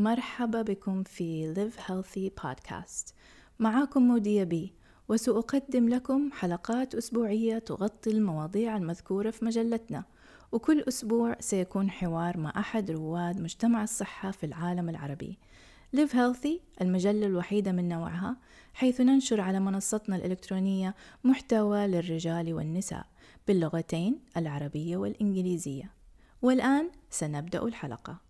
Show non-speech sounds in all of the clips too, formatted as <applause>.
مرحبا بكم في Live Healthy Podcast. معاكم مودية بي وسأقدم لكم حلقات أسبوعية تغطي المواضيع المذكورة في مجلتنا وكل أسبوع سيكون حوار مع أحد رواد مجتمع الصحة في العالم العربي. Live Healthy المجلة الوحيدة من نوعها حيث ننشر على منصتنا الإلكترونية محتوى للرجال والنساء باللغتين العربية والإنجليزية. والآن سنبدأ الحلقة.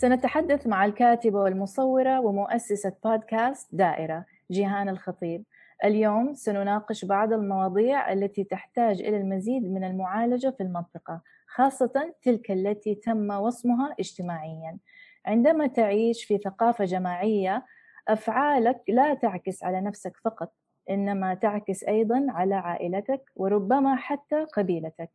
سنتحدث مع الكاتبة والمصورة ومؤسسة بودكاست دائرة جيهان الخطيب. اليوم سنناقش بعض المواضيع التي تحتاج إلى المزيد من المعالجة في المنطقة خاصة تلك التي تم وصمها اجتماعيا. عندما تعيش في ثقافة جماعية أفعالك لا تعكس على نفسك فقط إنما تعكس أيضا على عائلتك وربما حتى قبيلتك.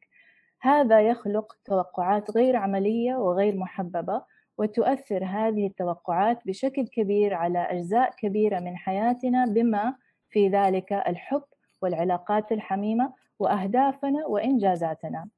هذا يخلق توقعات غير عملية وغير محببة وتؤثر هذه التوقعات بشكل كبير على أجزاء كبيرة من حياتنا بما في ذلك الحب والعلاقات الحميمة وأهدافنا وإنجازاتنا.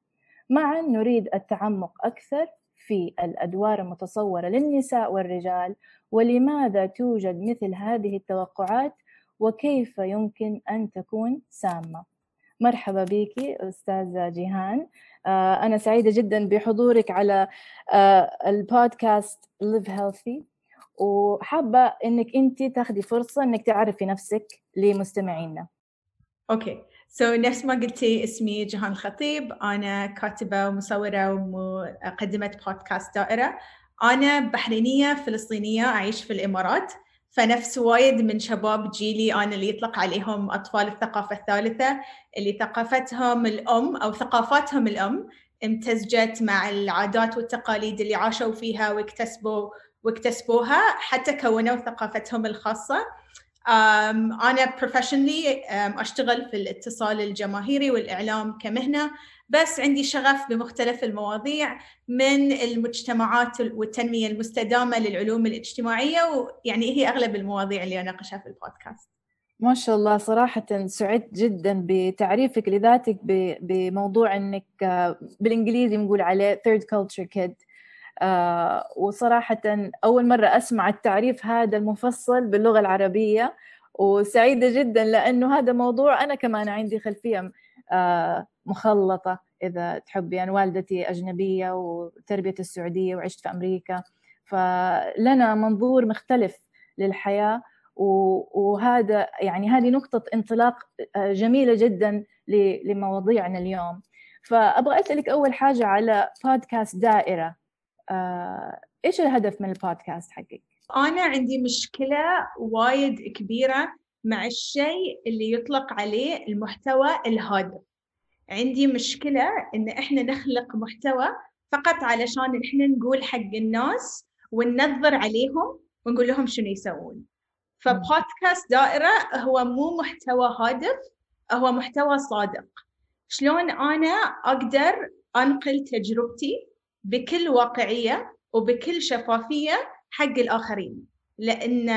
معا نريد التعمق أكثر في الأدوار المتصورة للنساء والرجال ولماذا توجد مثل هذه التوقعات وكيف يمكن أن تكون سامة. مرحبا بك أستاذة جيهان. آه، أنا سعيدة جدا بحضورك على آه، البودكاست Live Healthy. وحابة إنك أنت تاخذي فرصة إنك تعرفي نفسك لمستمعينا. Okay. so, نفس ما قلتي اسمي جيهان الخطيب. أنا كاتبة ومصورة ومقدمة بودكاست دائرة. أنا بحرينية فلسطينية أعيش في الإمارات. فنفس وايد من شباب جيلي أنا اللي يطلق عليهم أطفال الثقافة الثالثة اللي ثقافتهم الأم أو ثقافاتهم الأم امتزجت مع العادات والتقاليد اللي عاشوا فيها واكتسبوا واكتسبوها حتى كونوا ثقافتهم الخاصة. أنا بروفيشنلي أشتغل في الاتصال الجماهيري والإعلام كمهنة. بس عندي شغف بمختلف المواضيع من المجتمعات والتنمية المستدامة للعلوم الاجتماعية ويعني هي أغلب المواضيع اللي أناقشها في البودكاست. ما شاء الله صراحة سعدت جدا بتعريفك لذاتك بموضوع إنك آه، بالإنجليزي بنقول عليه third culture kid. آه وصراحة أول مرة أسمع التعريف هذا المفصل باللغة العربية وسعيدة جدا لأنه هذا موضوع أنا كمان عندي خلفية مخلطة إذا تحبي أنا والدتي أجنبية وتربية السعودية وعشت في أمريكا. فلنا منظور مختلف للحياة وهذا يعني هذه نقطة انطلاق آه، جميلة جدا لمواضيعنا اليوم. فأبغى أسألك أول حاجة على بودكاست دائرة. آه، إيش الهدف من البودكاست حقك؟ أنا عندي مشكلة وايد كبيرة مع الشيء اللي يطلق عليه المحتوى الهادف عندي مشكلة إن إحنا نخلق محتوى فقط علشان إحنا نقول حق الناس وننظر عليهم ونقول لهم شنو يسوون. فبودكاست دائرة هو مو محتوى هادف هو محتوى صادق. شلون أنا أقدر أنقل تجربتي بكل واقعية وبكل شفافية حق الآخرين؟ لأن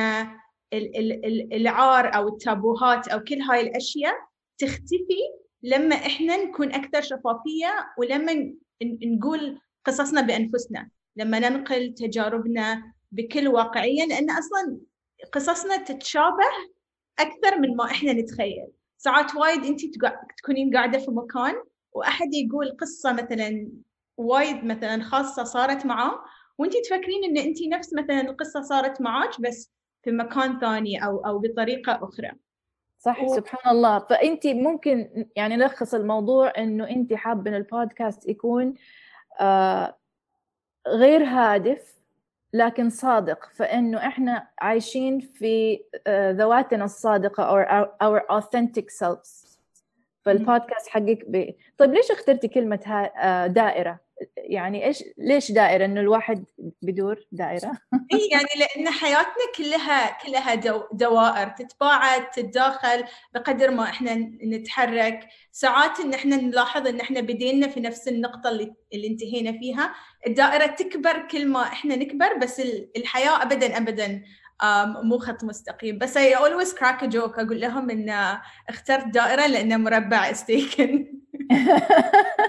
العار أو التابوهات أو كل هاي الأشياء تختفي لما إحنا نكون أكثر شفافية ولما نقول قصصنا بأنفسنا لما ننقل تجاربنا بكل واقعية لأن أصلا قصصنا تتشابه أكثر من ما إحنا نتخيل. ساعات وايد أنت تكونين قاعدة في مكان وأحد يقول قصة مثلا وايد مثلا خاصة صارت معاه وانت تفكرين إن انت نفس مثلا القصة صارت معاك بس في مكان ثاني أو أو بطريقة أخرى. صح و... سبحان الله فانت ممكن يعني نلخص الموضوع إنه انت حابة إن البودكاست يكون آه غير هادف لكن صادق. فإنه إحنا عايشين في آه ذواتنا الصادقة or our authentic selves. فالبودكاست حقك ب... طيب ليش اخترتي كلمة ها... آه دائرة؟ يعني إيش ليش دائرة؟ إنه الواحد بدور دائرة؟ إي يعني لأن حياتنا كلها كلها دو دوائر تتباعد تتداخل بقدر ما إحنا نتحرك. ساعات إن إحنا نلاحظ إن إحنا بدينا في نفس النقطة اللي, اللي انتهينا فيها. الدائرة تكبر كل ما إحنا نكبر بس الحياة ابدا ابدا مو خط مستقيم. بس I always crack a joke أقول لهم إن اخترت دائرة لأن مربع استيكن. <laughs>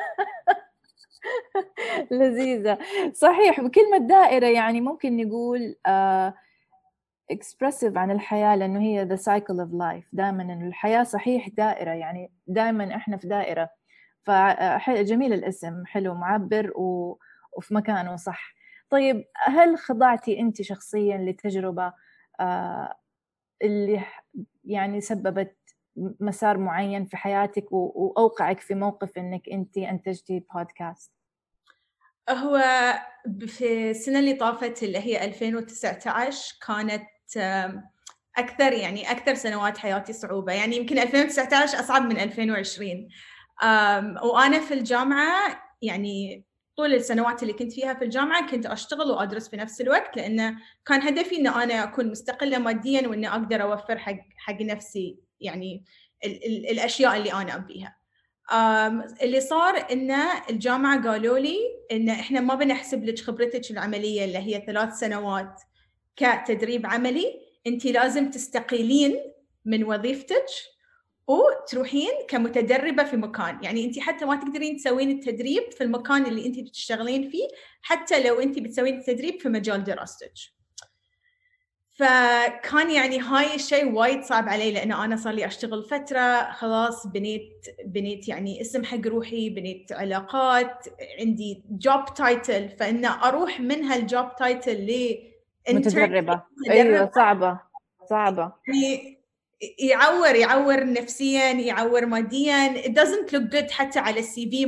لذيذة. صحيح بكلمة دائرة يعني ممكن نقول اكسبرسيف عن الحياة لأنه هي the cycle of life. دائما إنه الحياة صحيح دائرة يعني دائما إحنا في دائرة. فجميل الاسم حلو معبر و... وفي مكانه صح. طيب هل خضعتي أنت شخصيا لتجربة اللي يعني سببت مسار معين في حياتك وأوقعك في موقف إنك أنت أنتجتي بودكاست هو في السنة اللي طافت اللي هي 2019 كانت أكثر يعني أكثر سنوات حياتي صعوبة. يعني يمكن 2019 أصعب من 2020 وأنا في الجامعة يعني طول السنوات اللي كنت فيها في الجامعة كنت أشتغل وأدرس في نفس الوقت لأنه كان هدفي إن أنا أكون مستقلة ماديا وإني أقدر أوفر حق حق نفسي يعني ال ال الأشياء اللي أنا أبيها. اللي صار ان الجامعة قالوا لي إن إحنا ما بنحسب لك خبرتك العملية اللي هي ثلاث سنوات كتدريب عملي انت لازم تستقيلين من وظيفتك وتروحين كمتدربة في مكان. يعني انت حتى ما تقدرين تسوين التدريب في المكان اللي انت بتشتغلين فيه حتى لو انت بتسوين التدريب في مجال دراستك. فكان يعني هاي الشيء وايد صعب علي لأنه أنا صار لي أشتغل فترة خلاص بنيت بنيت يعني اسم حق روحي بنيت علاقات عندي job title فان أروح من ه ال job title ل متدربة. أيوه صعبة صعبة. يعني يعور يعور نفسيا يعور ماديا. It doesn't look good حتى على السي في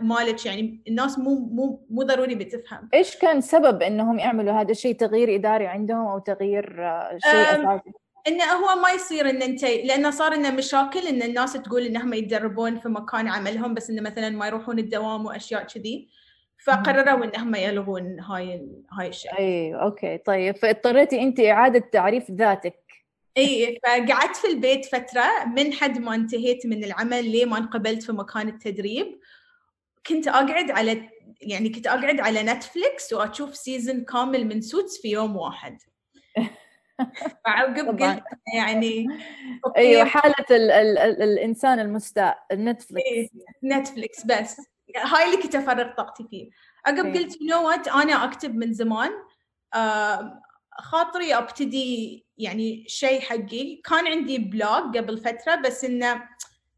مالك. يعني الناس مو مو مو ضروري بتفهم. إيش كان سبب إنهم يعملوا هذا الشيء؟ تغيير إداري عندهم أو تغيير آه، شيء أساسي؟ إنه هو ما يصير إن أنت لأنه صار إنه مشاكل إن الناس تقول انهم يتدربون في مكان عملهم بس انه مثلا ما يروحون الدوام وأشياء كذي. فقرروا انهم يلغون هاي هاي الشيء. اي okay. طيب فاضطريتي أنت إعادة تعريف ذاتك. إي فقعدت في البيت فترة من حد ما انتهيت من العمل ليه ما انقبلت في مكان التدريب. كنت أقعد على يعني كنت أقعد على نتفليكس وأشوف season كامل من Suits في يوم واحد. <laughs> فعقب قلت يعني أيوه حالة ال ال ال الإنسان المستاء نتفليكس. إيه نتفليكس بس. هاي اللي كنت أفرغ طاقتي فيه. عقب إيه. قلت you know أنا أكتب من زمان آه خاطري أبتدي يعني شيء حقي. كان عندي blog قبل فترة بس إنه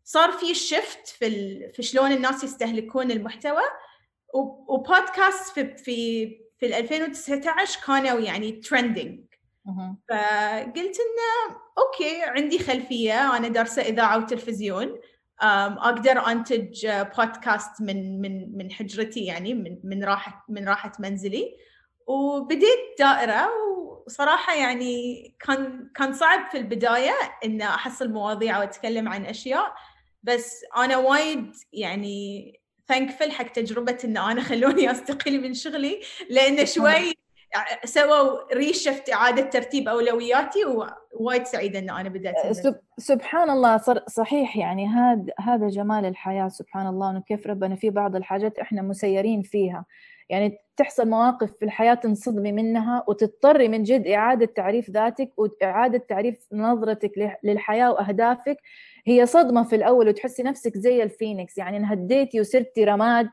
صار في شفت في ال... في شلون الناس يستهلكون المحتوى. وبودكاست في في في 2019 كانوا يعني trending فقلت إنه okay عندي خلفية أنا دارسة إذاعة وتلفزيون. أقدر أنتج بودكاست من من من حجرتي يعني من من راحة من راحة منزلي. وبديت دائرة وصراحة يعني كان كان صعب في البداية ان أحصل مواضيع واتكلم عن أشياء بس أنا وايد يعني ثانكفل حق تجربة إن أنا <laughs> خلوني استقيل من شغلي لأن شوي سووا ريشفت إعادة ترتيب أولوياتي ووايد سعيدة إن أنا بدأت سبحان الله صحيح يعني هذا هذا جمال الحياة سبحان الله إنه كيف ربنا في بعض الحاجات إحنا مسيرين فيها. يعني تحصل مواقف في الحياة تنصدمي منها وتضطري من جد إعادة تعريف ذاتك وإعادة تعريف نظرتك للحياة وأهدافك. هي صدمة في الأول وتحسي نفسك زي الفينيكس يعني انهديتي وصرتي رماد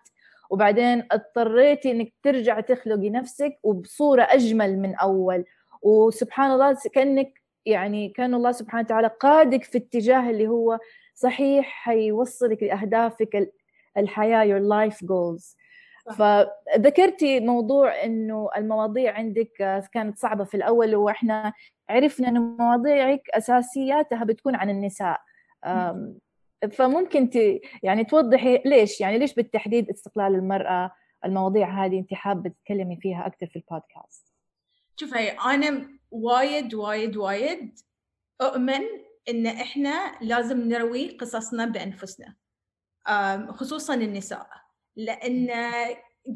وبعدين اضطريتي إنك ترجع تخلقي نفسك وبصورة أجمل من أول. وسبحان الله كأنك يعني كأن الله سبحانه وتعالى قادك في اتجاه اللي هو صحيح حيوصلك لأهدافك الحياة your life goals. فذكرتي موضوع إنه المواضيع عندك كانت صعبة في الأول وإحنا عرفنا إنه مواضيعك أساسياتها بتكون عن النساء. فممكن ت... يعني توضحي ليش يعني ليش بالتحديد استقلال المرأة المواضيع هذه؟ انت حابة تتكلمي فيها أكثر في البودكاست. شوفي أنا وايد وايد وايد أؤمن إن إحنا لازم نروي قصصنا بأنفسنا خصوصا النساء. لأن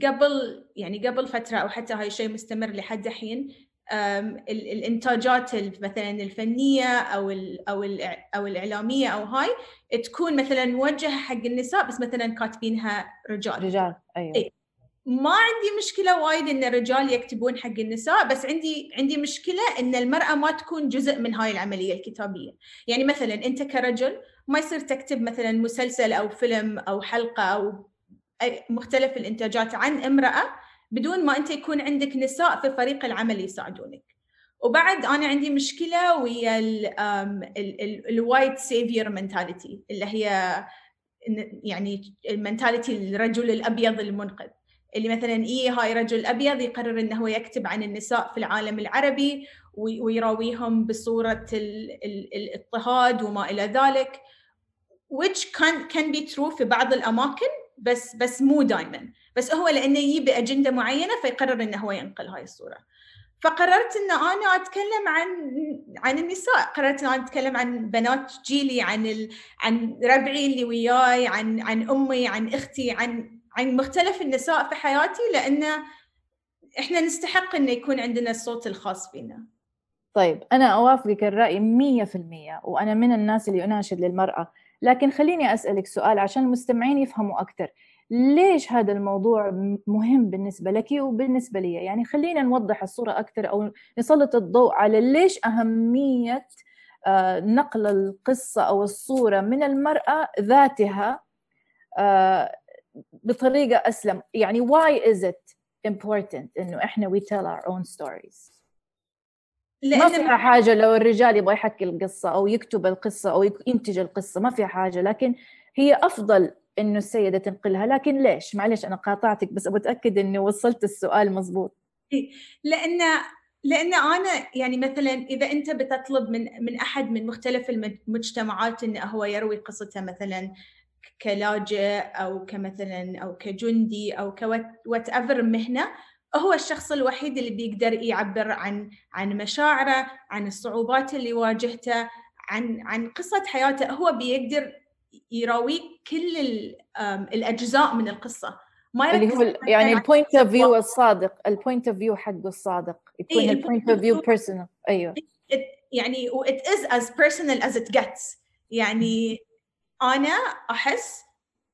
قبل يعني قبل فترة أو حتى هاي الشيء مستمر لحد الحين الإنتاجات مثلا الفنية أو أو أو الإعلامية أو هاي تكون مثلا موجهة حق النساء بس مثلا كاتبينها رجال. رجال أيوه. إيه. ما عندي مشكلة وايد إن الرجال يكتبون حق النساء بس عندي عندي مشكلة إن المرأة ما تكون جزء من هاي العملية الكتابية. يعني مثلا أنت كرجل ما يصير تكتب مثلا مسلسل أو فيلم أو حلقة أو مختلف الإنتاجات عن امرأة بدون ما أنت يكون عندك نساء في فريق العمل يساعدونك. وبعد أنا عندي مشكلة ويا ال white savior mentality اللي هي يعني ال mentality الرجل الأبيض المنقذ. اللي مثلا اي هاي رجل أبيض يقرر إنه هو يكتب عن النساء في العالم العربي ويراويهم بصورة الاضطهاد وما إلى ذلك which can can be true في بعض الأماكن بس بس مو دائما بس هو لأنه يجي باجنده معينة فيقرر إنه هو ينقل هاي الصورة. فقررت إن أنا أتكلم عن عن النساء. قررت إن أنا أتكلم عن بنات جيلي عن ال... عن ربعي اللي وياي عن عن أمي عن أختي عن عن مختلف النساء في حياتي. لأن إحنا نستحق إنه يكون عندنا الصوت الخاص فينا. طيب أنا أوافقك الرأي 100% وأنا من الناس اللي أناشد للمرأة. لكن خليني أسألك سؤال عشان المستمعين يفهموا أكثر. ليش هذا الموضوع مهم بالنسبة لك وبالنسبة لي؟ يعني خلينا نوضح الصورة أكثر أو نسلط الضوء على ليش أهمية آه، نقل القصة أو الصورة من المرأة ذاتها آه، بطريقة أسلم. يعني why is it important إنه إحنا we tell our own stories لأن ما فيها حاجة لو الرجال يبغى يحكي القصة أو يكتب القصة أو ينتج القصة ما فيها حاجة. لكن هي أفضل إنه السيدة تنقلها. لكن ليش؟ معلش أنا قاطعتك بس أبغى أتأكد إني وصلت السؤال مضبوط لأن لأن أنا يعني مثلا إذا أنت بتطلب من من أحد من مختلف المجتمعات إنه هو يروي قصته مثلا كلاجئ أو كمثلا أو كجندي أو كوات ايفر مهنة هو الشخص الوحيد اللي بيقدر يعبر عن عن مشاعره عن الصعوبات اللي واجهته عن عن قصة حياته. هو بيقدر يراويك كل الأجزاء من القصة. ما اللي هو يعني ال point of view الصادق ال point of view حقه الصادق. يكون ال point of view personal أيوه. يعني it is as personal as it gets. يعني أنا أحس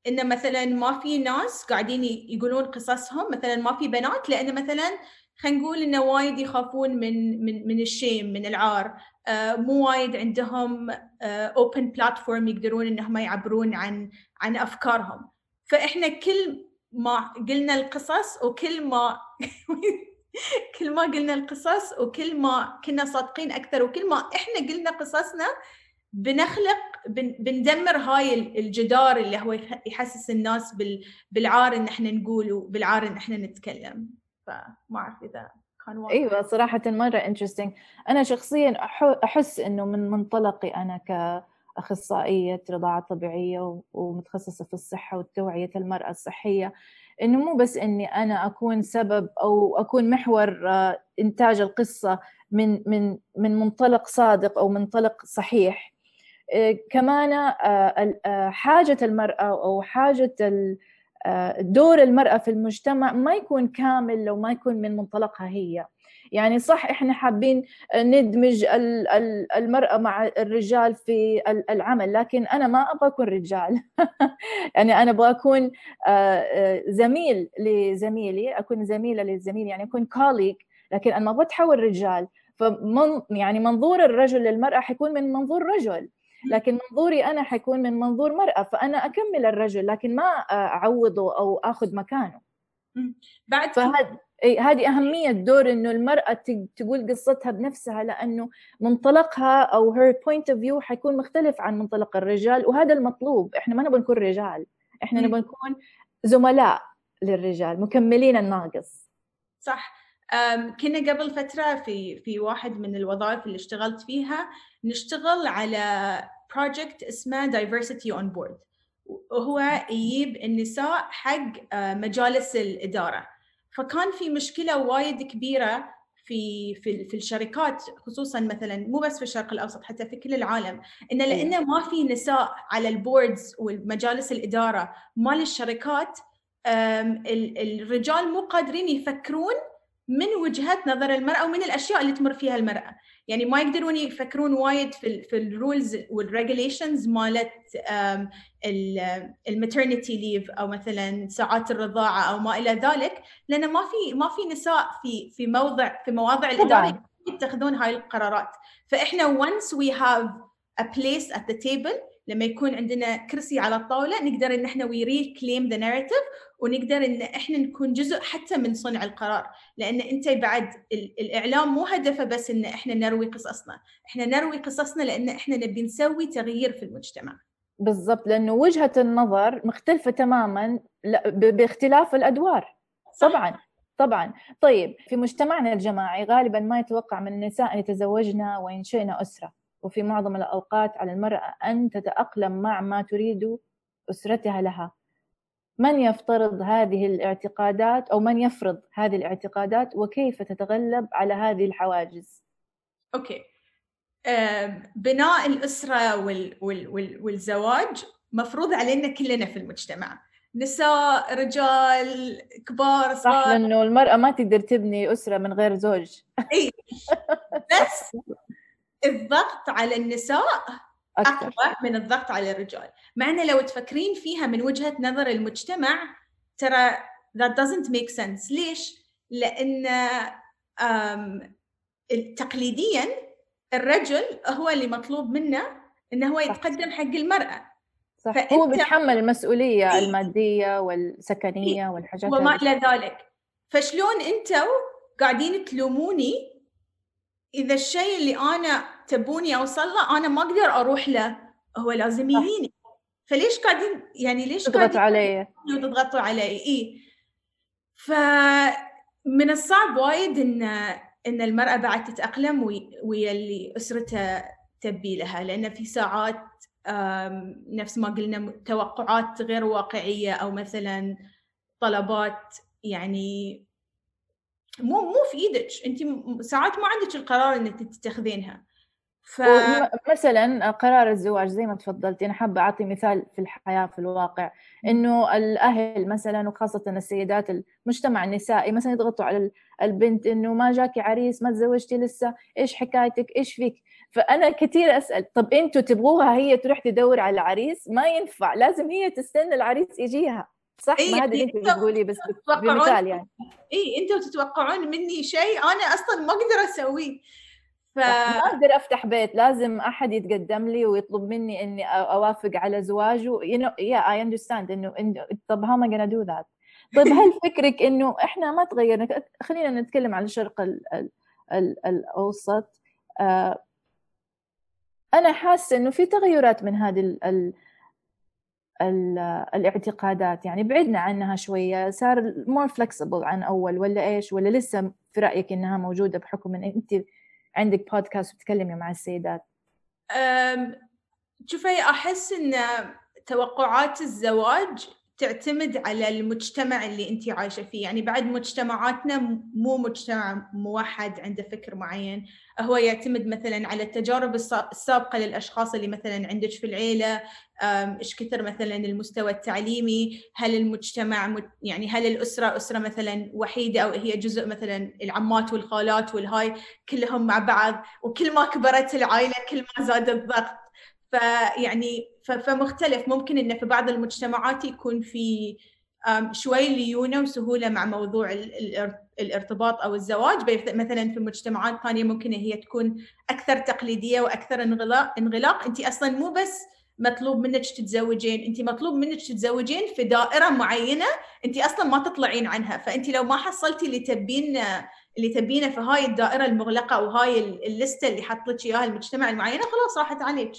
إن مثلا ما في ناس قاعدين يقولون قصصهم مثلا ما في بنات لأن مثلا خلينا نقول انه وايد يخافون من من من ال shame من العار. آه، مو وايد عندهم اوبن آه، بلاتفورم يقدرون انهم يعبرون عن عن أفكارهم. فإحنا كل ما قلنا القصص وكل ما <laughs> كل ما قلنا القصص وكل ما كنا صادقين أكثر وكل ما إحنا قلنا قصصنا بنخلق بندمر هاي الجدار اللي هو يحسس الناس بالعار إن إحنا نقول وبالعار إن إحنا نتكلم. فما أعرف إذا كان واضح. إيوه صراحة مرة انترستنج أنا شخصيا أحس إنه من منطلقي أنا كأخصائية رضاعة طبيعية ومتخصصة في الصحة وتوعية المرأة الصحية إنه مو بس إني أنا أكون سبب أو أكون محور آه، إنتاج القصة من من من منطلق صادق أو منطلق صحيح. كمان آه، حاجة المرأة أو حاجة دور المرأة في المجتمع ما يكون كامل لو ما يكون من منطلقها هي. يعني صح إحنا حابين ندمج المرأة مع الرجال في العمل لكن أنا ما أبغى أكون رجال. <laughs> يعني أكون آه، آه، زميل لزميلي أكون زميلة للزميل يعني أكون كوليج لكن أنا ما أبغى أتحول رجال. فمن يعني منظور الرجل للمرأة حيكون من منظور رجل. لكن منظوري أنا حيكون من منظور مرأة فأنا أكمل الرجل لكن ما أعوضه أو آخذ مكانه. بعد فهذه هذه أهمية دور إنه المرأة تقول قصتها بنفسها لأنه منطلقها أو her point of view حيكون مختلف عن منطلق الرجال وهذا المطلوب. إحنا ما نبغى نكون رجال إحنا نبغى نكون زملاء للرجال مكملين الناقص. صح. كنا قبل فترة في في واحد من الوظائف اللي اشتغلت فيها نشتغل على project اسمه diversity on board وهو يجيب النساء حق مجالس الإدارة فكان في مشكلة وايد كبيرة في في في الشركات خصوصا مثلا مو بس في الشرق الأوسط حتى في كل العالم انه إيه. لأنه ما في نساء على ال boards والمجالس الإدارة مال الشركات الرجال مو قادرين يفكرون من وجهة نظر المرأة ومن الأشياء اللي تمر فيها المرأة. يعني ما يقدرون يفكرون وايد في في ال rules وال regulations مالت ال maternity leave أو مثلا ساعات الرضاعة أو ما إلى ذلك لأن ما في ما في نساء في في موضع في مواضع الاداره يتخذون هاي القرارات. فإحنا once we have a place at the table لما يكون عندنا كرسي على الطاولة نقدر إن إحنا we reclaim the narrative ونقدر إن إحنا نكون جزء حتى من صنع القرار. لأن أنت بعد الإعلام مو هدفه بس إن إحنا نروي قصصنا. إحنا نروي قصصنا لأن إحنا نبي نسوي تغيير في المجتمع. بالضبط لأنه وجهة النظر مختلفة تماما باختلاف الأدوار. طبعا طبعا. طيب في مجتمعنا الجماعي غالبا ما يتوقع من النساء أن يتزوجن وينشئن أسرة. وفي معظم الأوقات على المرأة أن تتأقلم مع ما تريد أسرتها لها. من يفترض هذه الاعتقادات أو من يفرض هذه الاعتقادات وكيف تتغلب على هذه الحواجز؟ أوكي. بناء الأسرة وال وال وال والزواج مفروض علينا كلنا في المجتمع. نساء رجال كبار صغار. صح لأنه المرأة ما تقدر تبني أسرة من غير زوج. اي <laughs> بس الضغط على النساء أكثر. أقوى من الضغط على الرجال مع أنه لو تفكرين فيها من وجهة نظر المجتمع ترى that doesn't make sense ليش؟ لأن تقليديا الرجل هو اللي مطلوب منه انه هو يتقدم حق المرأة صح هو بيتحمل المسؤولية إيه؟ المادية والسكنية إيه؟ والحاجات وما إلى ذلك فشلون أنتم قاعدين تلوموني إذا الشيء اللي أنا تبوني اوصل له أنا ما أقدر أروح له. هو لازم يجيني. فليش قاعدين يعني ليش تضغطوا علي. وتضغطوا علي؟ إي. فمن الصعب وايد ان إن المرأة بعد تتأقلم ويا اللي أسرتها تبي لها. لأن في ساعات نفس ما قلنا توقعات غير واقعية أو مثلا طلبات يعني مو مو في إيدك أنت ساعات ما عندك القرار إنك تتخذينها. ف... مثلا قرار الزواج زي ما تفضلتي أنا حابة أعطي مثال في الحياة في الواقع. إنه الأهل مثلا وخاصة السيدات المجتمع النسائي مثلا يضغطوا على البنت إنه ما جاكي عريس ما تزوجتي لسه إيش حكايتك إيش فيك؟ فأنا كثير أسأل طب أنتوا تبغوها هي تروح تدور على العريس؟ ما ينفع لازم هي تستنى العريس يجيها. صح؟ إيه ما هذا اللي انت بتقولي بس بمثال يعني. اي إنتوا تتوقعون مني شيء أنا أصلا ما أقدر أسويه. ف... ما أقدر أفتح بيت. لازم أحد يتقدم لي ويطلب مني إني أوافق على زواجه. You know yeah I understand إنه طب how am I gonna do that طيب هل <laughs> فكرك إنه إحنا ما تغيرنا؟ خلينا نتكلم عن الشرق ال... ال... ال... الأوسط. آه أنا حاسة إنه في تغيرات من هذه ال... الاعتقادات. يعني بعدنا عنها شوية صار more flexible عن أول ولا إيش؟ ولا لسه في رأيك إنها موجودة بحكم إن أنت عندك بودكاست وتتكلمي مع السيدات؟ شوفي أحس إن توقعات الزواج تعتمد على المجتمع اللي انت عايشة فيه. يعني بعد مجتمعاتنا مو مجتمع موحد عنده فكر معين. هو يعتمد مثلا على التجارب السابقة للأشخاص اللي مثلا عندك في العيلة. إيش كثر مثلا المستوى التعليمي؟ هل المجتمع يعني هل الأسرة أسرة مثلا وحيدة أو هي جزء مثلا العمات والخالات والهاي كلهم مع بعض وكل ما كبرت العائلة كل ما زاد الضغط. فيعني فمختلف. ممكن انه في بعض المجتمعات يكون في شوي ليونة وسهولة مع موضوع الارتباط أو الزواج. مثلا في مجتمعات ثانية ممكن هي تكون أكثر تقليدية وأكثر انغلاق انغلاق. انت أصلا مو بس مطلوب منك تتزوجين. انت مطلوب منك تتزوجين في دائرة معينة انت أصلا ما تطلعين عنها. فانت لو ما حصلتي اللي تبين اللي تبينه في هاي الدائرة المغلقة وهاي اللستة اللي حط لك إياها المجتمع المعينة خلاص راحت عليك.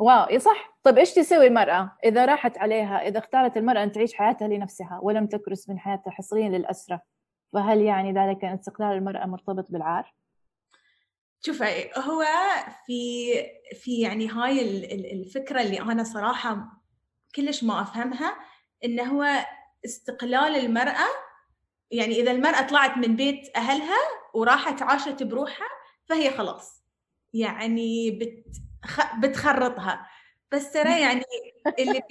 واو صح. طيب إيش تسوي المرأة؟ إذا راحت عليها إذا اختارت المرأة أن تعيش حياتها لنفسها ولم تكرس من حياتها حصريا للأسرة فهل يعني ذلك أن استقلال المرأة مرتبط بالعار؟ شوفي هو في في يعني هاي الفكرة اللي أنا صراحة كلش ما أفهمها إنه هو استقلال المرأة يعني إذا المرأة طلعت من بيت أهلها وراحت عاشت بروحها فهي خلاص. يعني بت بتخرطها. بس ترى <laughs> يعني اللي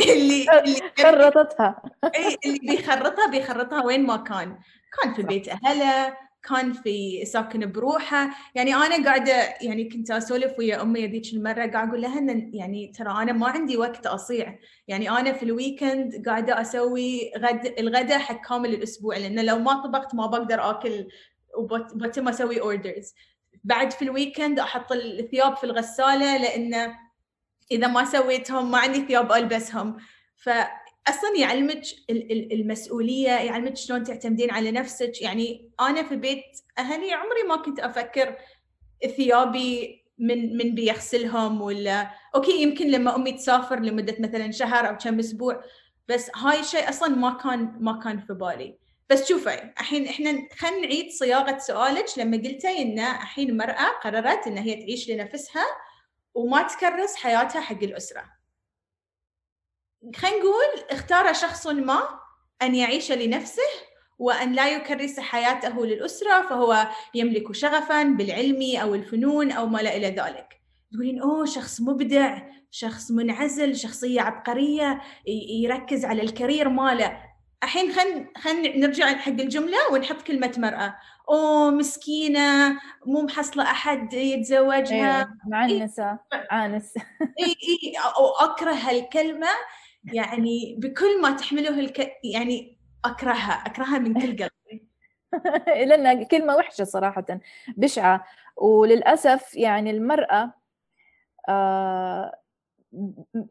اللي اللي خرطتها. <laughs> اي اللي بيخرطها بيخرطها وين ما كان. كان في بيت أهله كان في ساكن بروحه. يعني أنا قاعدة يعني كنت أسولف ويا أمي ذيك المرة قاعدة أقول لها إن يعني ترى أنا ما عندي وقت أصيع. يعني أنا في ال weekend قاعدة أسوي غد الغداء حق كامل الأسبوع لأن لو ما طبخت ما بقدر آكل وبتم أسوي orders بعد في ال weekend أحط الثياب في الغسالة لأن إذا ما سويتهم ما عندي ثياب ألبسهم. ف أصلا يعلمك المسؤولية يعلمك شلون تعتمدين على نفسك. يعني أنا في بيت أهلي عمري ما كنت أفكر ثيابي من من بيغسلهم ولا أوكي يمكن لما أمي تسافر لمدة مثلا شهر أو كم أسبوع بس هاي الشيء أصلا ما كان ما كان في بالي. بس شوفي الحين إحنا خلينا نعيد صياغة سؤالك. لما قلتي إن الحين المرأة قررت إن هي تعيش لنفسها وما تكرس حياتها حق الأسرة. خلينا نقول اختار شخص ما أن يعيش لنفسه وأن لا يكرس حياته للأسرة فهو يملك شغفا بالعلم أو الفنون أو ما لا إلى ذلك. تقولين أوه شخص مبدع شخص منعزل شخصية عبقرية يركز على الكارير ماله. الحين خلينا خلينا نرجع حق الجملة ونحط كلمة مرأة. أوه مسكينة مو محصلة أحد يتزوجها. أيوة. مع النساء عانس. إي <laughs> إي أو أكره هالكلمة. يعني بكل ما تحمله الك... يعني أكرهها أكرهها من كل قلبي <laughs> لانها كلمة وحشة صراحة بشعة. وللأسف يعني المرأة آه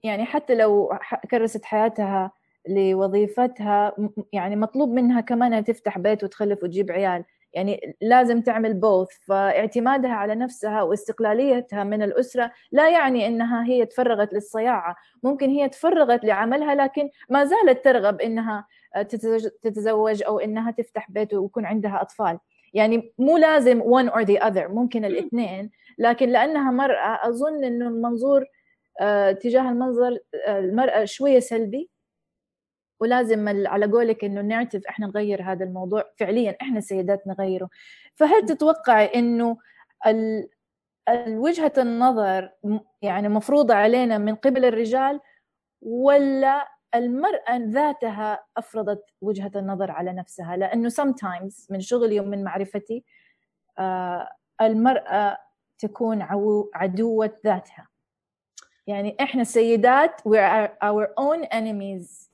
يعني حتى لو كرست حياتها لوظيفتها يعني مطلوب منها كمان تفتح بيت وتخلف وتجيب عيال. يعني لازم تعمل بوث فاعتمادها على نفسها واستقلاليتها من الأسرة لا يعني أنها هي تفرغت للصياعة. ممكن هي تفرغت لعملها لكن ما زالت ترغب أنها تتزوج أو أنها تفتح بيت ويكون عندها أطفال. يعني مو لازم one or the other ممكن الاثنين. لكن لأنها مرأة أظن أنه المنظور آه، تجاه المنظر آه، المرأة شوية سلبي. ولازم على قولك إنه نعتف إحنا نغير هذا الموضوع. فعليا إحنا السيدات نغيره. فهل تتوقعي إنه ال... وجهة النظر يعني مفروضة علينا من قبل الرجال ولا المرأة ذاتها أفرضت وجهة النظر على نفسها؟ لأنه sometimes من شغلي ومن معرفتي آه المرأة تكون عدوة ذاتها. يعني إحنا السيدات we are our own enemies.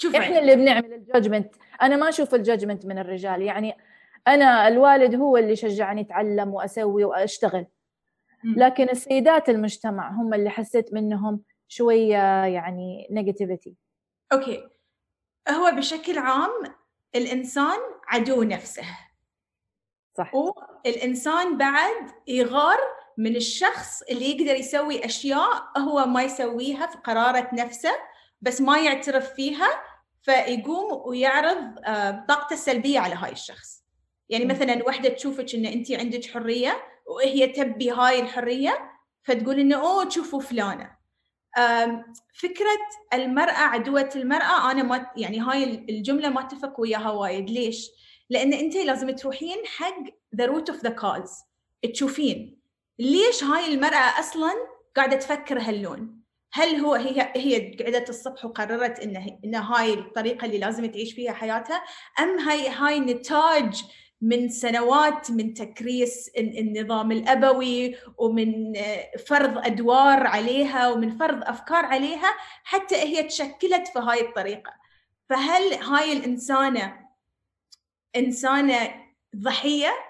شوف إحنا اللي بنعمل ال judgment. أنا ما أشوف ال judgment من الرجال. يعني أنا الوالد هو اللي شجعني أتعلم وأسوي وأشتغل. لكن السيدات المجتمع هم اللي حسيت منهم شوية يعني negativity okay. هو بشكل عام الإنسان عدو نفسه. صح. والإنسان بعد يغار من الشخص اللي يقدر يسوي أشياء هو ما يسويها في قرارة نفسه بس ما يعترف فيها فيقوم ويعرض طاقته السلبيه على هاي الشخص. يعني مثلا وحدة تشوفك إن انت عندك حرية وهي تبي هاي الحرية فتقول إنه أوه شوفوا فلانة. فكرة المرأة عدوة المرأة أنا ما يعني هاي الجملة ما اتفق وياها وايد. ليش؟ لأن أنت لازم تروحين حق the root of the cause تشوفين ليش هاي المرأة أصلا قاعدة تفكر هاللون. هل هو هي هي قعدت الصبح وقررت إن إن هاي الطريقة اللي لازم تعيش فيها حياتها أم هاي هاي نتاج من سنوات من تكريس النظام الأبوي ومن فرض أدوار عليها ومن فرض أفكار عليها حتى هي تشكلت في هاي الطريقة. فهل هاي الإنسانة إنسانة ضحية؟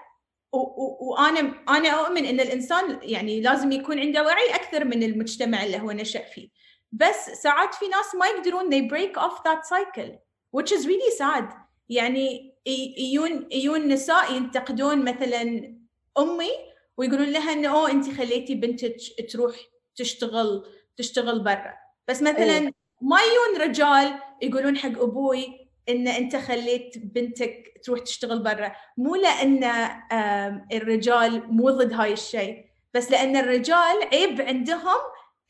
وأنا أنا أؤمن إن الإنسان يعني لازم يكون عنده وعي أكثر من المجتمع اللي هو نشأ فيه. بس ساعات في ناس ما يقدرون they break off that cycle which is really sad. يعني يجون يجون نساء ينتقدون مثلا أمي ويقولون لها إنه أوه انت خليتي بنتك تروح تشتغل تشتغل برا. بس مثلا أيه. ما يجون رجال يقولون حق أبوي إن أنت خليت بنتك تروح تشتغل برا. مو لأن الرجال مو ضد هاي الشيء بس لأن الرجال عيب عندهم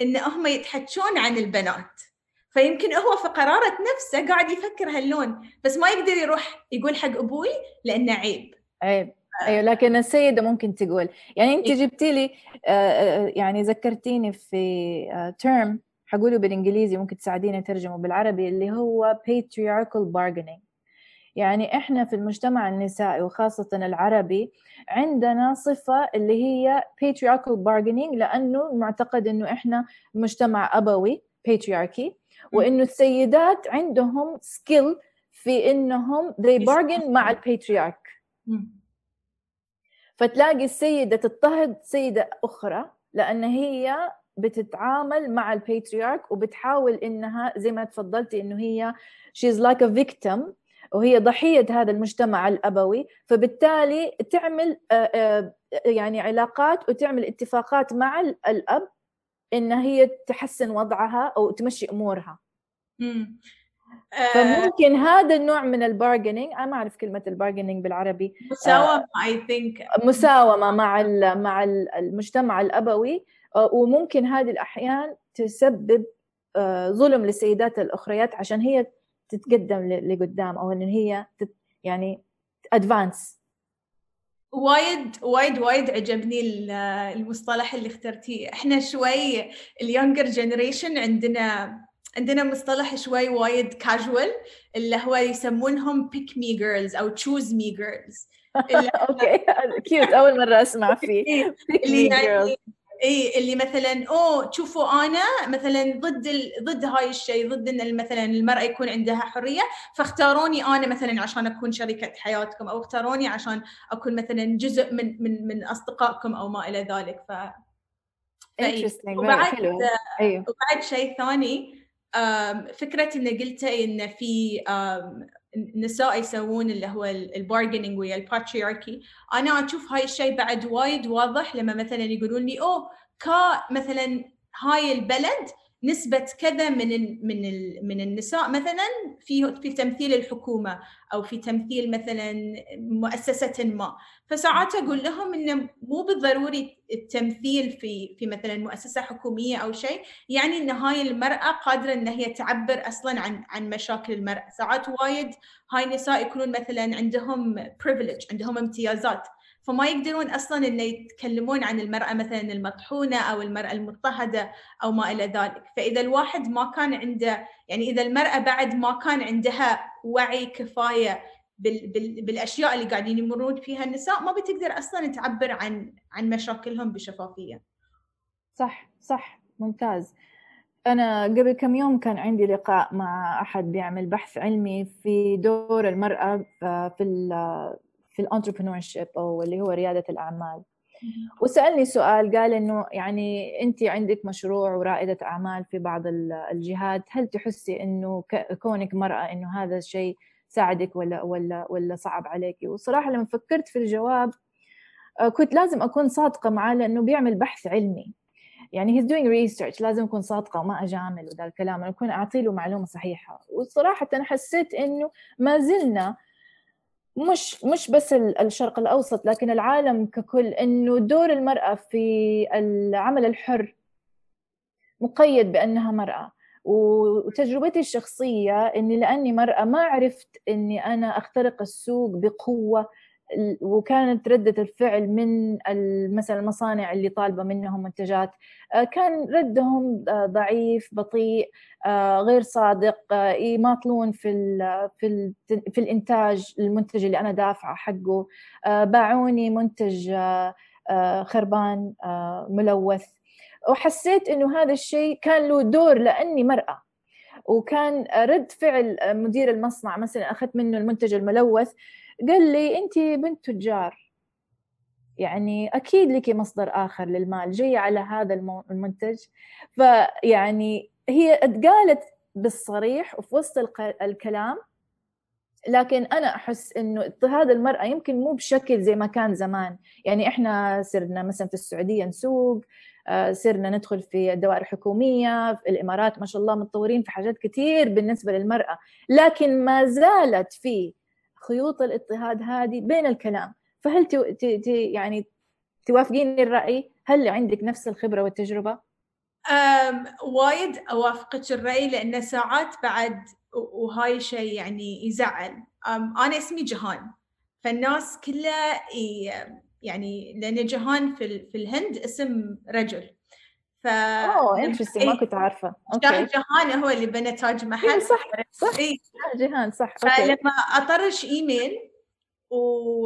إن هم يتحكون عن البنات. فيمكن هو في قرارة نفسه قاعد يفكر هاللون بس ما يقدر يروح يقول حق أبوي لأنه عيب. عيب. أيوه لكن السيدة ممكن تقول. يعني أنت إيه. جبتي لي آه، آه، يعني ذكرتيني في تيرم حقوله بالإنجليزي ممكن تساعديني أترجمه بالعربي اللي هو patriarchal bargaining. يعني إحنا في المجتمع النسائي وخاصة العربي عندنا صفة اللي هي patriarchal bargaining لأنه معتقد إنه إحنا مجتمع أبوي patriarchy وإنه السيدات عندهم skill في إنهم they bargain مع الباتريارك فتلاقي السيدة تضطهد سيدة أخرى لأن هي بتتعامل مع ال patriarch وبتحاول إنها زي ما تفضلتي إنه هي she's like a victim وهي ضحية هذا المجتمع الأبوي. فبالتالي تعمل يعني علاقات وتعمل اتفاقات مع الأب إن هي تحسن وضعها أو تمشي أمورها. فممكن هذا النوع من ال bargaining أنا ما أعرف كلمة ال bargaining بالعربي مساومة I think مساومة مع مع المجتمع الأبوي. وممكن هذه الأحيان تسبب ظلم للسيدات الأخريات عشان هي تتقدم لقدام أو إن هي تت يعني advance وايد وايد وايد عجبني المصطلح اللي اخترتيه. إحنا شوي ال younger generation عندنا عندنا مصطلح شوي وايد كاجوال اللي هو يسمونهم pick me girls أو choose me girls okay <laughs> cute أول مرة أسمع فيه. <laughs> اللي يعني اي اللي مثلا أوه شوفوا أنا مثلا ضد ال... ضد هاي الشيء ضد إن مثلا المرأة يكون عندها حرية فاختاروني أنا مثلا عشان أكون شريكة حياتكم أو اختاروني عشان أكون مثلا جزء من من من أصدقائكم أو ما إلى ذلك. ف وبعد أيوه. وبعد شيء ثاني فكرة إن قلت إن في النساء يسوون اللي هو ال bargaining ويا ال patriarchy. أنا أشوف هاي الشيء بعد وايد واضح لما مثلا يقولون لي أوه كا مثلا هاي البلد نسبة كذا من من من النساء مثلا في في تمثيل الحكومة أو في تمثيل مثلا مؤسسة ما، فساعات أقول لهم إنه مو بالضروري التمثيل في في مثلا مؤسسة حكومية أو شيء، يعني إن هاي المرأة قادرة إن هي تعبر أصلا عن عن مشاكل المرأة، ساعات وايد هاي النساء يكونون مثلا عندهم privilege عندهم امتيازات. فما يقدرون أصلا إن يتكلمون عن المرأة مثلا المطحونة أو المرأة المضطهدة أو ما إلى ذلك، فإذا الواحد ما كان عنده يعني إذا المرأة بعد ما كان عندها وعي كفاية بال بال بالأشياء اللي قاعدين يمرون فيها النساء ما بتقدر أصلا تعبر عن عن مشاكلهم بشفافية. صح صح ممتاز. أنا قبل كم يوم كان عندي لقاء مع أحد بيعمل بحث علمي في دور المرأة في في ال entrepreneurship أو اللي هو ريادة الأعمال. وسألني سؤال قال إنه يعني انت عندك مشروع ورائدة أعمال في بعض الجهات هل تحسي إنه كونك مرأة إنه هذا الشيء ساعدك ولا ولا ولا صعب عليك؟ وصراحة لما فكرت في الجواب آه، كنت لازم أكون صادقة معاه لأنه بيعمل بحث علمي. يعني he's doing research لازم أكون صادقة وما أجامل وذا الكلام أكون أعطي له معلومة صحيحة. وصراحة حسيت إنه ما زلنا مش مش بس الشرق الأوسط لكن العالم ككل إنه دور المرأة في العمل الحر مقيد بأنها مرأة. وتجربتي الشخصية إني لأني مرأة ما عرفت إني أنا أخترق السوق بقوة وكانت ردة الفعل من مثلا المصانع اللي طالبة منهم منتجات آه، كان ردهم آه، ضعيف بطيء آه، غير صادق يماطلون في في في الإنتاج المنتج اللي أنا دافعه حقه. باعوني منتج خربان ملوث. وحسيت إنه هذا الشيء كان له دور لأني مرأة. وكان رد فعل مدير المصنع مثلا أخذت منه المنتج الملوث قال لي انت بنت تجار. يعني أكيد لك مصدر آخر للمال جاي على هذا المنتج. فيعني هي اتقالت بالصريح وفي وسط الكلام. لكن أنا أحس إنه اضطهاد المرأة يمكن مو بشكل زي ما كان زمان. يعني إحنا صرنا مثلا في السعودية نسوق آه، صرنا ندخل في دوائر حكومية في الإمارات ما شاء الله متطورين في حاجات كثير بالنسبة للمرأة. لكن ما زالت في خيوط الاضطهاد هذه بين الكلام. فهل ت... ت... ت... يعني توافقيني الرأي؟ هل عندك نفس الخبرة والتجربة؟ أم وايد أوافقك الرأي لأن ساعات بعد وهاي شيء يعني يزعل. أم أنا اسمي جهان. فالناس كلها يعني لأن جهان في, في الهند اسم رجل. ف أوه انترستنج ما كنت عارفة. أوكي. جهان هو اللي بنى تاج محل. إيه صح صح. إيه؟ جهان صح. okay. فلما أطرش إيميل و...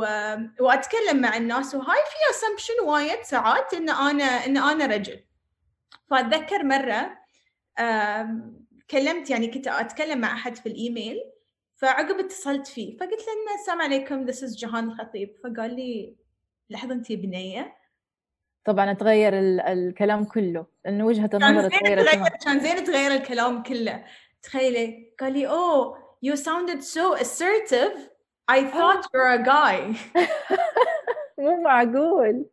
واتكلم مع الناس وهاي في assumption وايد ساعات إن أنا إن أنا رجل. فأتذكر مرة كلمت يعني كنت أتكلم مع أحد في الإيميل فعقب اتصلت فيه فقلت له السلام عليكم this is جهان الخطيب. فقال لي لحظة أنت بنية؟ طبعا تغير الكلام كله لأنه وجهة النظر تغير كان زين تغير الكلام كله. تخيلي قال لي أوه you sounded so assertive. I thought you're a guy. <laughs> مو معقول.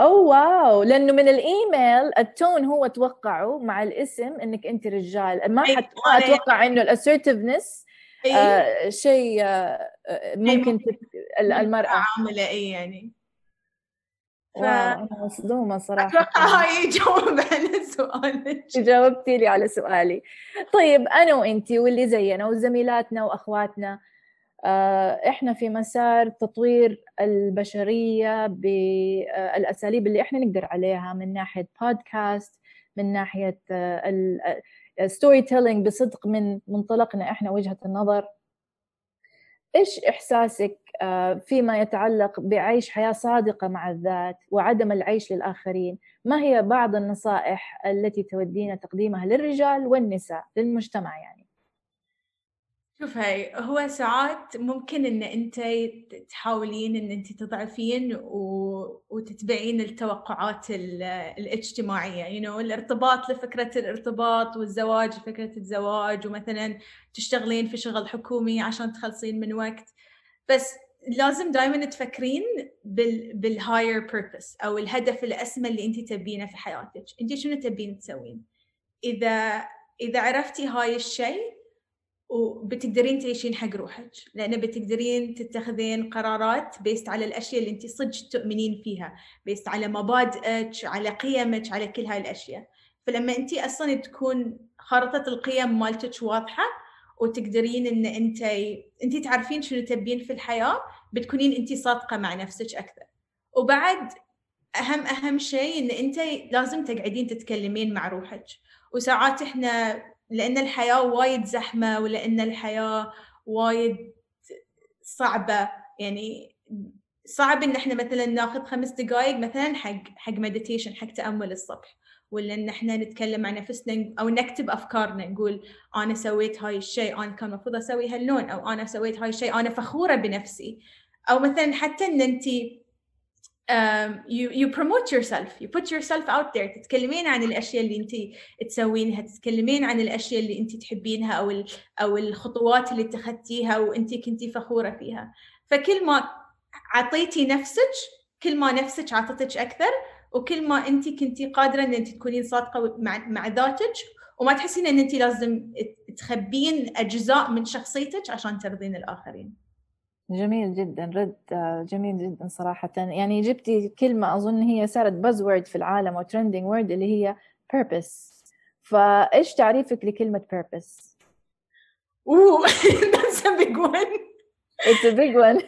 أوه واو. لأنه من الإيميل التون هو توقعه مع الاسم إنك أنت رجال. ما حت أتوقع إنه الاسرتفنس آه شيء آه ممكن المرأة. عامله أي يعني. ف... أنا مصدومه صراحة. أتوقع هاي يجاوب على <laughs> سؤالك. جاوبتي لي على سؤالي. طيب أنا وانت واللي زينا وزميلاتنا وأخواتنا آه، إحنا في مسار تطوير البشرية بالاساليب اللي إحنا نقدر عليها من ناحية بودكاست من ناحية ال storytelling بصدق من منطلقنا إحنا وجهة النظر. إيش إحساسك آه، فيما يتعلق بعيش حياة صادقة مع الذات وعدم العيش للآخرين؟ ما هي بعض النصائح التي تودين تقديمها للرجال والنساء للمجتمع يعني؟ شوف هاي هو ساعات ممكن إن أنت تحاولين إن أنت تضعفين و... وتتبعين التوقعات ال... الاجتماعية you know, الارتباط لفكرة الارتباط والزواج لفكرة الزواج ومثلا تشتغلين في شغل حكومي عشان تخلصين من وقت. بس لازم دائما تفكرين بال بال higher purpose أو الهدف الأسمى اللي أنت تبينه في حياتك. أنت شنو تبين تسوين؟ إذا إذا عرفتي هاي الشيء وبتقدرين تعيشين حق روحك لأن بتقدرين تتخذين قرارات based على الأشياء اللي انت صدق تؤمنين فيها based على مبادئك على قيمك على كل هاي الأشياء. فلما انت أصلا تكون خارطة القيم مالتك واضحة وتقدرين إن انت انت تعرفين شنو تبين في الحياة بتكونين انت صادقة مع نفسك أكثر. وبعد أهم أهم شيء إن انت لازم تقعدين تتكلمين مع روحك. وساعات إحنا لأن الحياة وايد زحمة ولأن الحياة وايد صعبة. يعني صعب إن إحنا مثلا ناخذ خمس دقائق مثلا حق حق مديتيشن حق تأمل الصبح ولا إن إحنا نتكلم عن نفسنا أو نكتب أفكارنا نقول أنا سويت هاي الشيء أنا كان المفروض أسوي هاللون أو أنا سويت هاي الشيء أنا فخورة بنفسي. أو مثلا حتى إن انت um, you you promote yourself. You put yourself out there. تتكلمين عن الأشياء اللي انت تسوينها تتكلمين عن الأشياء اللي انت تحبينها أو أو الخطوات اللي اتخذتيها وانت كنتي فخورة فيها. فكل ما اعطيتي نفسك كل ما نفسك عطتك أكثر وكل ما انت كنتي قادرة إن انت تكونين صادقة مع مع ذاتك وما تحسين إن انت لازم تخبين أجزاء من شخصيتك عشان ترضين الآخرين. جميل جدا رد جميل جدا صراحة يعني جبتي كلمة أظن هي صارت buzzword في العالم أو trending word اللي هي purpose فإيش تعريفك لكلمة purpose؟ Ooh, <laughs> that's a big one. It's a big one.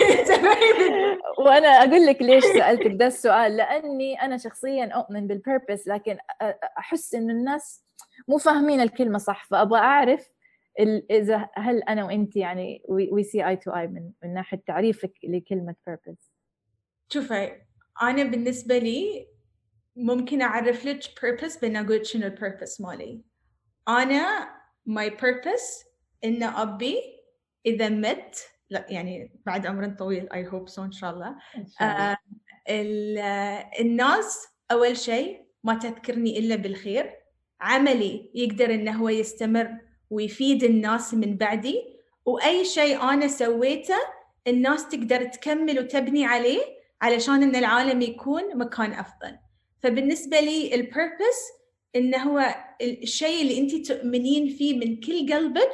It's a very big وأنا أقول لك ليش سألتك ده السؤال لأني أنا شخصيا أؤمن بال purpose لكن أحس إنه الناس مو فاهمين الكلمة صح فأبغى أعرف إذا هل أنا وأنت يعني we see eye to eye من من ناحية تعريفك لكلمة purpose شوفي أنا بالنسبة لي ممكن أعرف لك purpose بين أقول شنو ال purpose مالي. أنا my purpose إن أبي إذا مت لا يعني بعد عمر طويل I hope so إن شاء الله, إن شاء الله. آه الناس أول شيء ما تذكرني إلا بالخير. عملي يقدر انه هو يستمر ويفيد الناس من بعدي وأي شيء أنا سويته الناس تقدر تكمل وتبني عليه علشان إن العالم يكون مكان أفضل. فبالنسبة لي البيربس انه هو الشيء اللي انت تؤمنين فيه من كل قلبك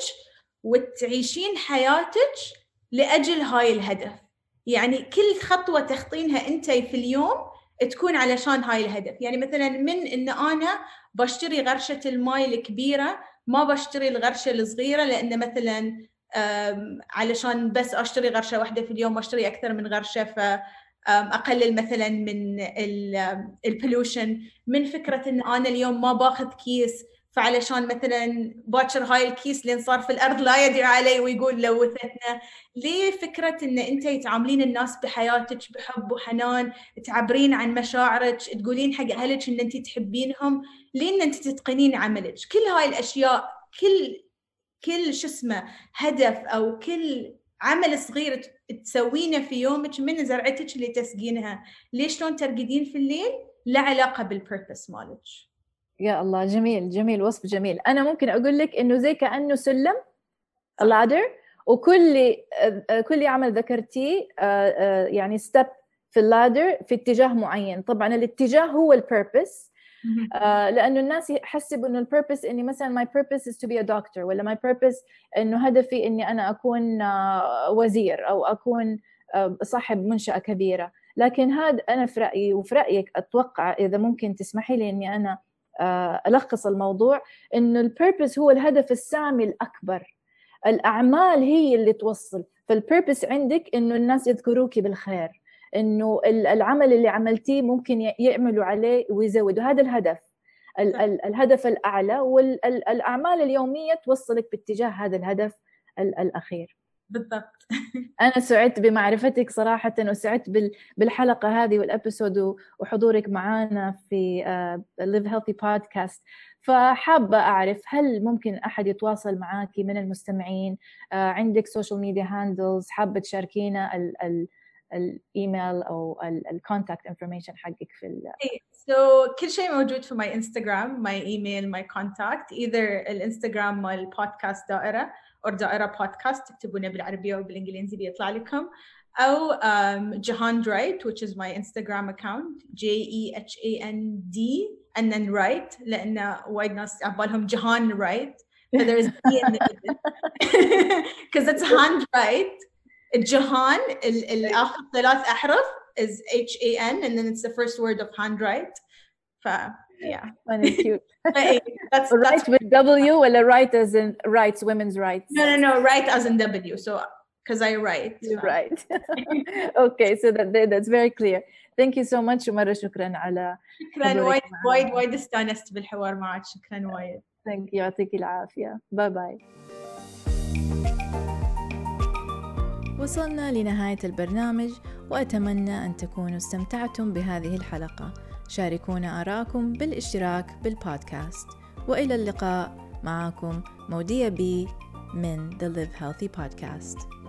وتعيشين حياتك لأجل هاي الهدف. يعني كل خطوة تخطينها أنت في اليوم تكون علشان هاي الهدف. يعني مثلا من إن أنا بشتري غرشة الماي الكبيرة ما بشتري الغرشة الصغيرة لأن مثلا علشان بس أشتري غرشة واحدة في اليوم وأشتري أكثر من غرشة ف أقلل مثلا من ال pollution من فكرة إن أنا اليوم ما باخذ كيس فعلشان مثلا باكر هاي الكيس لين صار في الأرض لا يدري علي ويقول لوثتنا. ليه فكرة إن أنت تعاملين الناس بحياتك بحب وحنان تعبرين عن مشاعرك تقولين حق أهلك إن أنت تحبينهم؟ لين أنت تتقنين عملك. كل هاي الأشياء كل كل شو اسمه هدف أو كل عمل صغير تسوينه في يومك من زرعتك اللي تسقينها. ليش شلون ترقدين في الليل؟ لا علاقة بال purpose مالك. يا الله جميل جميل وصف جميل. أنا ممكن أقول لك إنه زي كأنه سلم ladder وكل كل عمل ذكرتيه يعني step في ال ladder في اتجاه معين. طبعا الاتجاه هو ال purpose لأنه الناس يحسبوا إنه ال purpose إني مثلا my purpose is to be a doctor ولا my purpose إنه هدفي إني أنا أكون وزير أو أكون صاحب منشأة كبيرة. لكن هذا أنا في رأيي وفي رأيك أتوقع إذا ممكن تسمحي لي إني أنا ألخص الموضوع إنه البيربس هو الهدف السامي الأكبر. الأعمال هي اللي توصل. فالبيربس عندك إنه الناس يذكروك بالخير. إنه العمل اللي عملتيه ممكن يعملوا عليه ويزودوا. هذا الهدف. الهدف الأعلى والاعمال اليومية توصلك باتجاه هذا الهدف الأخير. بالضبط. <laughs> أنا سعدت بمعرفتك صراحة وسعدت بالحلقة هذه وال episode وحضورك معنا في Live Healthy podcast فحابة أعرف هل ممكن أحد يتواصل معك من المستمعين؟ عندك social media handles حابة تشاركينا ال ال الإيميل أو ال contact information حقك في ال. so so, كل شيء موجود في my Instagram my email my contact either الإنستغرام مال بودكاست دائرة أو دائرة بودكاست تكتبونه بالعربية وبالانجليزي بيطلع لكم. أو um, جهان رايت which is my Instagram account J E H A N D and then right لأن وايد ناس عبالهم جهان رايت so there's D in the because <laughs> it's hand right الجهان الاخر ثلاث احرف is H A N and then it's the first word of handwrite ف yeah <laughs> funny cute <laughs> that's right that's with W ولا right as in rights women's rights no no no right as in W so because I write You're right <laughs> okay so that that's very clear thank you so much ومرة شكرا على شكرا حضورك وايد معنا. وايد وايد استانست بالحوار معك شكرا وايد thank you يعطيك العافية باي باي وصلنا لنهاية البرنامج وأتمنى أن تكونوا استمتعتم بهذه الحلقة. شاركونا آراءكم بالاشتراك بالبودكاست. وإلى اللقاء. معكم مودية بي من The Live Healthy Podcast.